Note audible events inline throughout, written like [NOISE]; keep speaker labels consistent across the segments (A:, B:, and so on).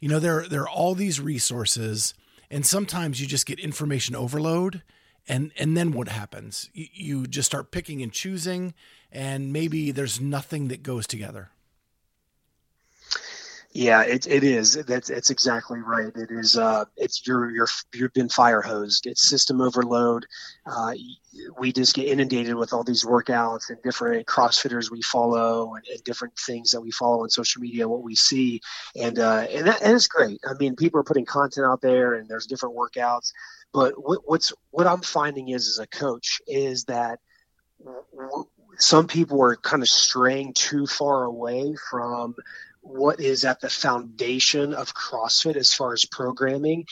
A: you know there there are all these resources and sometimes you just get information overload and and then what happens? You, you just start picking and choosing and maybe there's nothing that goes together
B: yeah, it, it is. That's it's exactly right. It is. Uh, it's you're you're you've been fire hosed. It's system overload. Uh, we just get inundated with all these workouts and different CrossFitters we follow and, and different things that we follow on social media. What we see, and uh, and that and it's great. I mean, people are putting content out there, and there's different workouts. But what, what's what I'm finding is as a coach is that some people are kind of straying too far away from what is at the foundation of CrossFit as far as programming.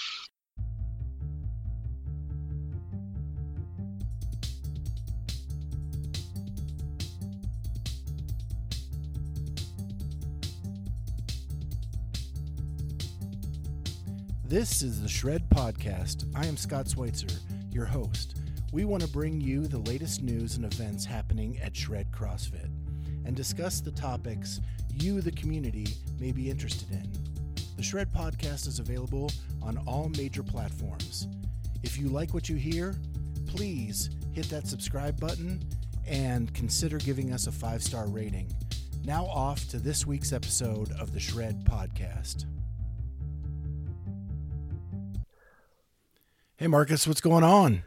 A: This is the Shred Podcast. I am Scott Schweitzer, your host. We want to bring you the latest news and events happening at Shred CrossFit and discuss the topics you, the community, may be interested in. The Shred Podcast is available on all major platforms. If you like what you hear, please hit that subscribe button and consider giving us a five star rating. Now, off to this week's episode of the Shred Podcast. Hey, Marcus, what's going on?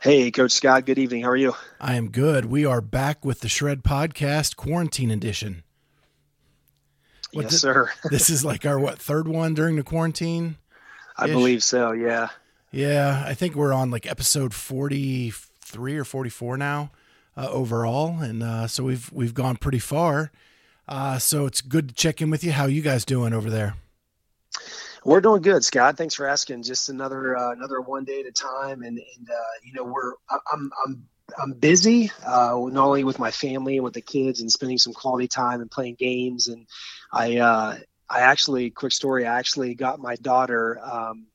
B: Hey, Coach Scott. Good evening. How are you?
A: I am good. We are back with the Shred Podcast Quarantine Edition.
B: What yes, sir. [LAUGHS]
A: this is like our what third one during the quarantine?
B: I believe so. Yeah.
A: Yeah, I think we're on like episode forty three or forty four now uh, overall, and uh, so we've we've gone pretty far. Uh, so it's good to check in with you. How you guys doing over there?
B: We're doing good, Scott. Thanks for asking. Just another uh, another one day at a time, and and uh, you know we're I'm I'm I'm busy, uh, not only with my family and with the kids and spending some quality time and playing games. And I, uh, I actually, quick story, I actually got my daughter um,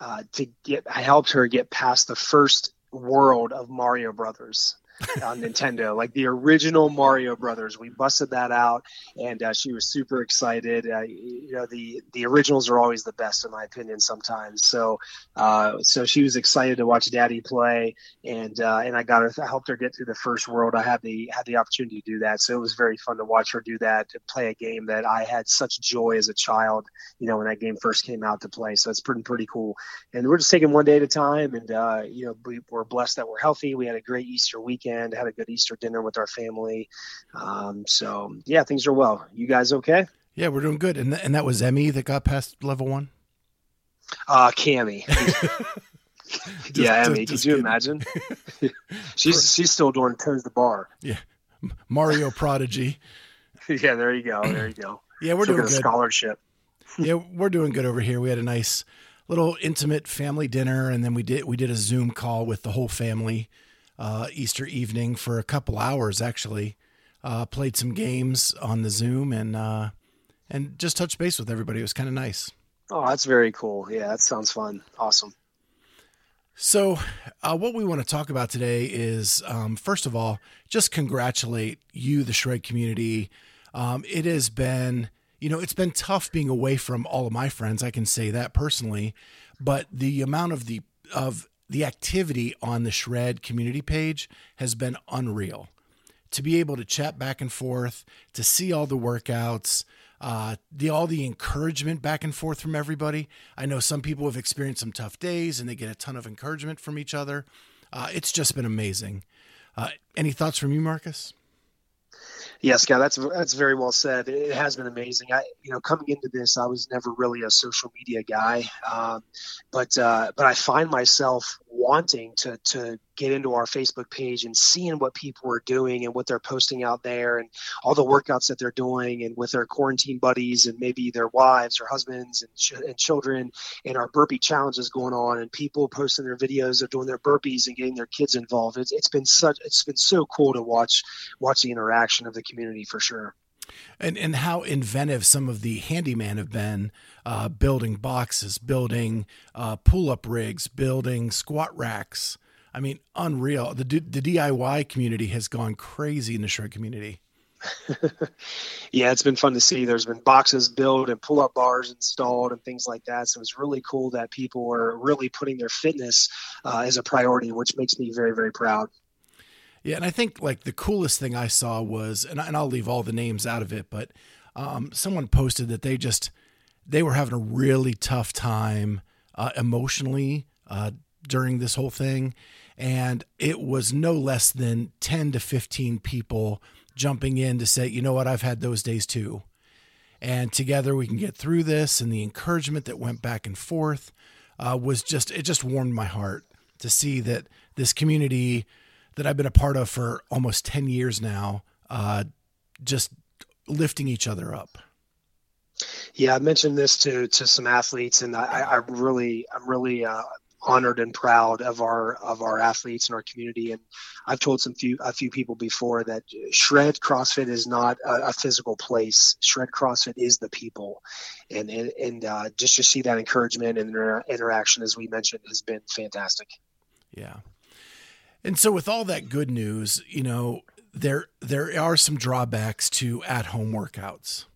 B: uh, to get, I helped her get past the first world of Mario Brothers [LAUGHS] on Nintendo, like the original Mario Brothers. We busted that out, and uh, she was super excited. Uh, you know, the the originals are always the best, in my opinion, sometimes. So, uh, so she was excited to watch Daddy play, and uh, and I got her, I helped her get through the first world. I had the had the opportunity to do that, so it was very fun to watch her do that, to play a game that I had such joy as a child. You know, when that game first came out to play, so it's pretty pretty cool. And we're just taking one day at a time, and uh, you know, we, we're blessed that we're healthy. We had a great Easter weekend weekend, had a good Easter dinner with our family. Um, so yeah, things are well. You guys okay?
A: Yeah, we're doing good. And th- and that was Emmy that got past level one.
B: Uh, Cammy. [LAUGHS] yeah, Emmy. Could you kidding. imagine? [LAUGHS] she's she's still doing turns the bar.
A: Yeah, Mario prodigy. [LAUGHS]
B: yeah, there you go. There you go. [CLEARS THROAT]
A: Yeah, we're doing good.
B: scholarship.
A: yeah, we're doing good over here. We had a nice little intimate family dinner, and then we did we did a Zoom call with the whole family uh, Easter evening for a couple hours. Actually, uh, played some games on the Zoom and uh, and just touched base with everybody. It was kind of nice.
B: Oh, that's very cool. Yeah, that sounds fun. Awesome.
A: So, uh, what we want to talk about today is, um, first of all, just congratulate you, the Shred community. Um, it has been, you know, it's been tough being away from all of my friends. I can say that personally, but the amount of the of the activity on the Shred community page has been unreal. To be able to chat back and forth, to see all the workouts, uh, the all the encouragement back and forth from everybody. I know some people have experienced some tough days and they get a ton of encouragement from each other. Uh, it's just been amazing. Uh, any thoughts from you, Marcus?
B: Yes, Scott, that's that's very well said. It has been amazing. I, you know, coming into this, I was never really a social media guy, um, but uh, but I find myself wanting to to get into our Facebook page and seeing what people are doing and what they're posting out there and all the workouts that they're doing and with their quarantine buddies and maybe their wives or husbands and, ch- and children and our burpee challenges going on and people posting their videos of doing their burpees and getting their kids involved. It's, it's been such it's been so cool to watch watch the interaction of the community for sure
A: and and how inventive some of the handyman have been uh, building boxes, building uh, pull up rigs, building squat racks. I mean, unreal. The the DIY community has gone crazy in the shred community. [LAUGHS]
B: yeah, it's been fun to see. There's been boxes built and pull up bars installed and things like that. So it's really cool that people are really putting their fitness uh, as a priority, which makes me very, very proud.
A: Yeah, and I think like the coolest thing I saw was, and, and I'll leave all the names out of it, but um, someone posted that they just they were having a really tough time uh, emotionally uh, during this whole thing, and it was no less than ten to fifteen people jumping in to say, you know what, I've had those days too, and together we can get through this. And the encouragement that went back and forth uh, was just it just warmed my heart to see that this community that I've been a part of for almost 10 years now, uh, just lifting each other up.
B: Yeah, I mentioned this to to some athletes, and I, I really, I'm really uh, honored and proud of our of our athletes and our community. And I've told some few a few people before that Shred CrossFit is not a, a physical place. Shred CrossFit is the people, and and, and uh, just to see that encouragement and inter- interaction, as we mentioned, has been fantastic.
A: Yeah. And so with all that good news, you know, there there are some drawbacks to at home workouts.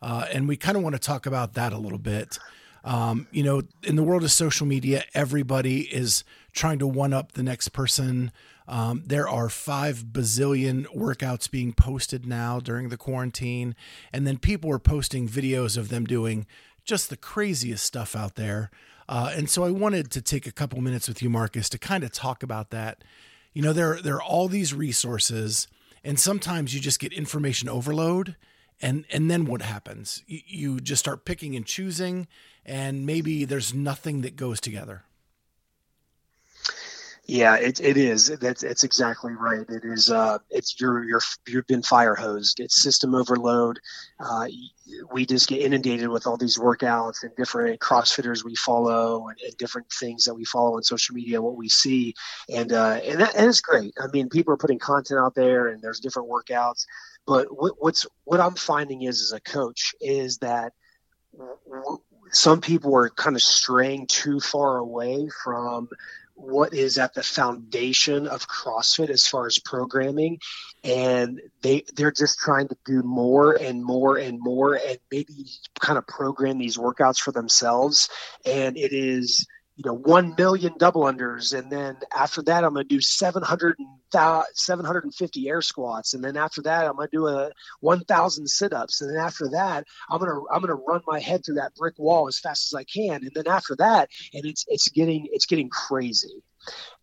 A: Uh, and we kind of want to talk about that a little bit. Um, you know, in the world of social media, everybody is trying to one up the next person. Um, there are five bazillion workouts being posted now during the quarantine. And then people are posting videos of them doing just the craziest stuff out there. Uh, and so I wanted to take a couple minutes with you, Marcus, to kind of talk about that. You know, there there are all these resources, and sometimes you just get information overload, and and then what happens? You, you just start picking and choosing, and maybe there's nothing that goes together.
B: Yeah, it, it is. That's it's exactly right. It is. Uh, it's you're you're you've been fire hosed. It's system overload. Uh, we just get inundated with all these workouts and different CrossFitters we follow and, and different things that we follow on social media. What we see, and uh, and that, and it's great. I mean, people are putting content out there, and there's different workouts. But what, what's what I'm finding is, as a coach, is that some people are kind of straying too far away from what is at the foundation of CrossFit as far as programming, and they they're just trying to do more and more and more, and maybe kind of program these workouts for themselves, and it is you know, 1 million double unders. And then after that, I'm going to do 700 750 air squats. And then after that, I'm going to do a 1000 sit ups. And then after that, I'm going to, I'm going to run my head through that brick wall as fast as I can. And then after that, and it's, it's getting, it's getting crazy.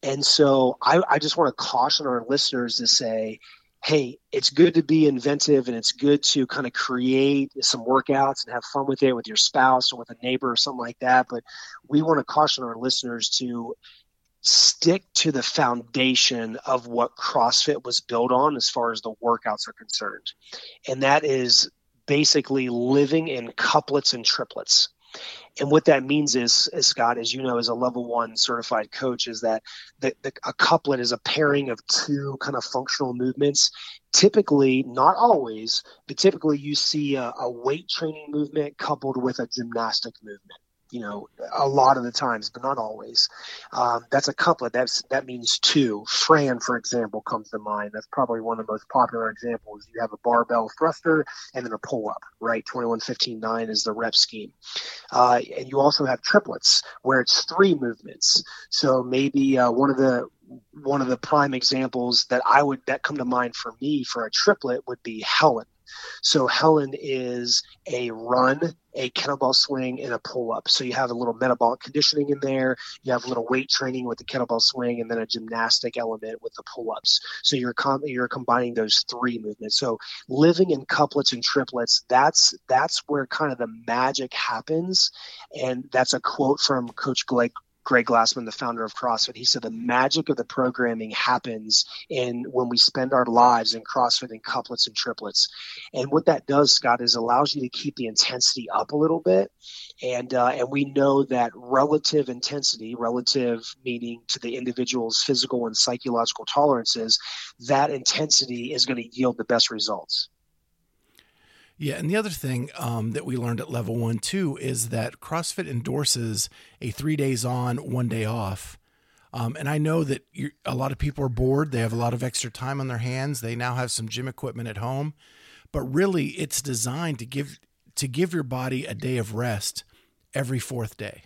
B: And so I, I just want to caution our listeners to say, hey, it's good to be inventive and it's good to kind of create some workouts and have fun with it with your spouse or with a neighbor or something like that. But we want to caution our listeners to stick to the foundation of what CrossFit was built on as far as the workouts are concerned. And that is basically living in couplets and triplets. And what that means is, is, Scott, as you know, as a level one certified coach, is that the, the, a couplet is a pairing of two kind of functional movements. Typically, not always, but typically you see a, a weight training movement coupled with a gymnastic movement you know, a lot of the times, but not always. Um, that's a couplet. That's that means two. Fran, for example, comes to mind. That's probably one of the most popular examples. You have a barbell thruster and then a pull up, right? 21, 15, 9 is the rep scheme. Uh, and you also have triplets where it's three movements. So maybe uh, one of the one of the prime examples that I would that come to mind for me for a triplet would be Helen. So Helen is a run, a kettlebell swing, and a pull up. So you have a little metabolic conditioning in there. You have a little weight training with the kettlebell swing, and then a gymnastic element with the pull ups. So you're com- you're combining those three movements. So living in couplets and triplets, that's that's where kind of the magic happens. And that's a quote from Coach Greg Greg Glassman, the founder of CrossFit, he said the magic of the programming happens in when we spend our lives in CrossFit in couplets and triplets. And what that does, Scott, is allows you to keep the intensity up a little bit. And uh, and we know that relative intensity, relative meaning to the individual's physical and psychological tolerances, that intensity is going to yield the best results.
A: Yeah, and the other thing um, that we learned at level one too is that CrossFit endorses a three days on, one day off. Um, and I know that a lot of people are bored; they have a lot of extra time on their hands. They now have some gym equipment at home, but really it's designed to give to give your body a day of rest every fourth day.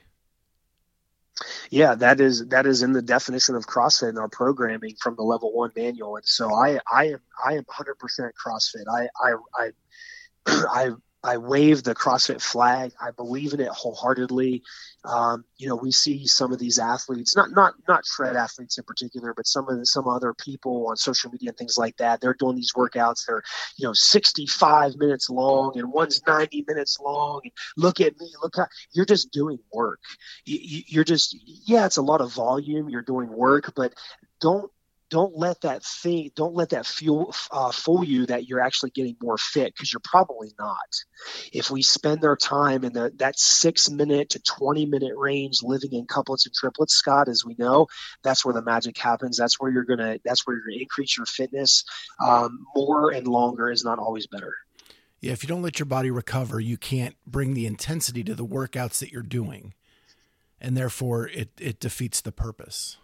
B: Yeah, that is that is in the definition of CrossFit in our programming from the level one manual. And so I I am I am hundred percent CrossFit. I I I [CLEARS THROAT] I I wave the CrossFit flag. I believe in it wholeheartedly. Um, you know, we see some of these athletes, not not not shred athletes in particular, but some of the, some other people on social media and things like that. They're doing these workouts. They're you know 65 minutes long, and one's 90 minutes long. And look at me. Look how you're just doing work. You, you're just yeah, it's a lot of volume. You're doing work, but don't don't let that thing don't let that fuel uh, fool you that you're actually getting more fit because you're probably not. If we spend our time in the that six minute to 20 minute range living in couplets and triplets scott as we know that's where the magic happens. That's where you're gonna that's where you're gonna increase your fitness um, more and longer is not always better.
A: Yeah if you don't let your body recover you can't bring the intensity to the workouts that you're doing. And therefore it it defeats the purpose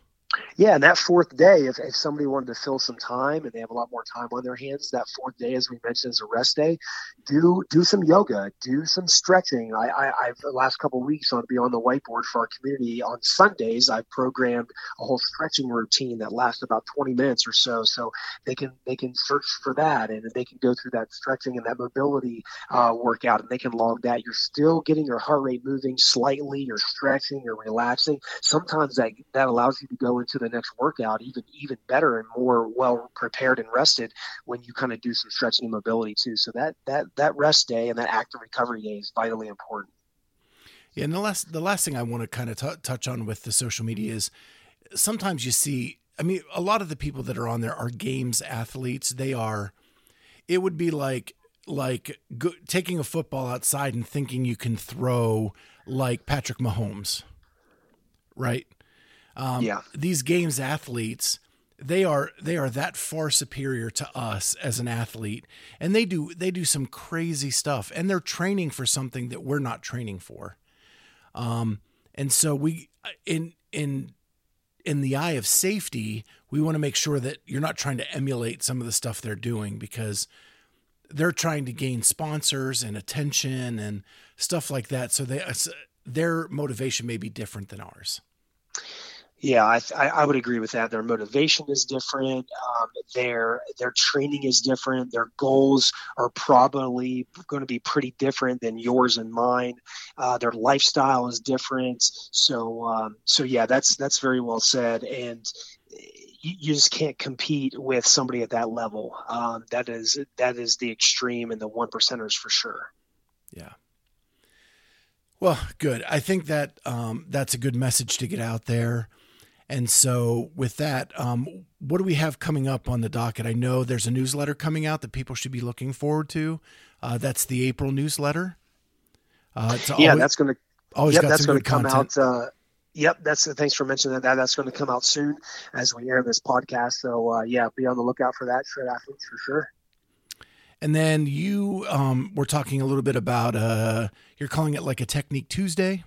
B: yeah, and that fourth day, if, if somebody wanted to fill some time and they have a lot more time on their hands, that fourth day, as we mentioned, is a rest day. Do do some yoga, do some stretching. I, I I've the last couple weeks on be on the whiteboard for our community on Sundays. I've programmed a whole stretching routine that lasts about 20 minutes or so, so they can they can search for that and they can go through that stretching and that mobility uh, workout and they can log that. You're still getting your heart rate moving slightly. You're stretching. You're relaxing. Sometimes that that allows you to go into the next workout even even better and more well prepared and rested when you kind of do some stretching and mobility too. So that that that rest day and that active recovery day is vitally important.
A: Yeah, and the last the last thing I want to kind of t- touch on with the social media is sometimes you see. I mean, a lot of the people that are on there are games athletes. They are. It would be like like go, taking a football outside and thinking you can throw like Patrick Mahomes, right? Um, yeah. These games athletes, they are they are that far superior to us as an athlete, and they do they do some crazy stuff, and they're training for something that we're not training for. Um, and so we in in in the eye of safety, we want to make sure that you're not trying to emulate some of the stuff they're doing because they're trying to gain sponsors and attention and stuff like that. So they their motivation may be different than ours.
B: Yeah, I, I, would agree with that. Their motivation is different. Um, their their training is different. Their goals are probably going to be pretty different than yours and mine. Uh, their lifestyle is different. So um, so yeah, that's that's very well said. And you, you just can't compete with somebody at that level. Um, that is that is the extreme and the one percenters for sure.
A: Yeah. Well, good. I think that um, that's a good message to get out there. And so, with that, um, what do we have coming up on the docket? I know there's a newsletter coming out that people should be looking forward to. Uh, that's the April newsletter.
B: Uh, yeah, always, that's going to always yep, that's going to come content. out. Uh, yep, that's thanks for mentioning that. That's going to come out soon as we air this podcast. So uh, yeah, be on the lookout for that. Shred athletes for sure.
A: And then you um, were talking a little bit about uh, you're calling it like a technique Tuesday.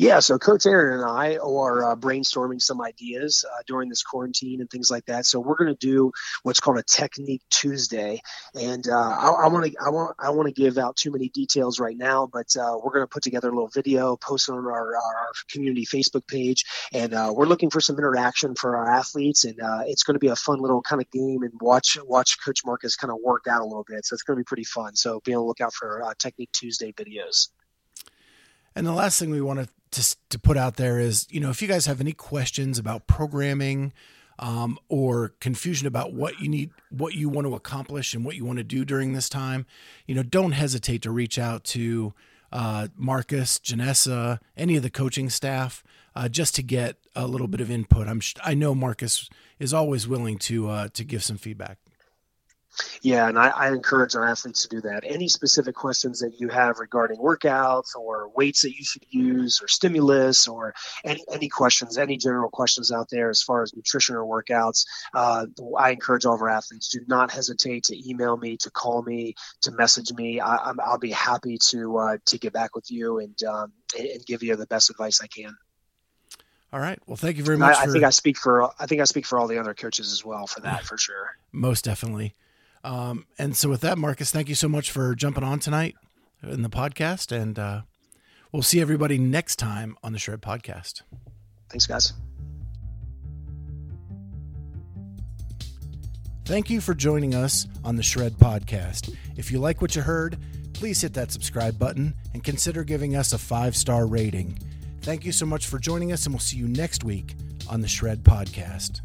B: Yeah, so Coach Aaron and I are uh, brainstorming some ideas uh, during this quarantine and things like that. So we're going to do what's called a Technique Tuesday, and uh, I want to I want I want to give out too many details right now, but uh, we're going to put together a little video, post it on our, our community Facebook page, and uh, we're looking for some interaction for our athletes, and uh, it's going to be a fun little kind of game and watch watch Coach Marcus kind of work out a little bit. So it's going to be pretty fun. So be on the lookout for Technique Tuesday videos.
A: And the last thing we want to, to, to put out there is, you know, if you guys have any questions about programming um, or confusion about what you need, what you want to accomplish, and what you want to do during this time, you know, don't hesitate to reach out to uh, Marcus, Janessa, any of the coaching staff, uh, just to get a little bit of input. I'm I know Marcus is always willing to uh, to give some feedback.
B: Yeah, and I, I, encourage our athletes to do that. Any specific questions that you have regarding workouts or weights that you should use or stimulus or any, any questions, any general questions out there as far as nutrition or workouts, uh, I encourage all of our athletes do not hesitate to email me, to call me, to message me. I, will be happy to uh, to get back with you and um, and give you the best advice I can.
A: All right. Well, thank you very much.
B: I, for... I, think I speak for I think I speak for all the other coaches as well for that for sure.
A: Most definitely. Um, and so, with that, Marcus, thank you so much for jumping on tonight in the podcast. And uh, we'll see everybody next time on the Shred Podcast.
B: Thanks, guys.
A: Thank you for joining us on the Shred Podcast. If you like what you heard, please hit that subscribe button and consider giving us a five star rating. Thank you so much for joining us, and we'll see you next week on the Shred Podcast.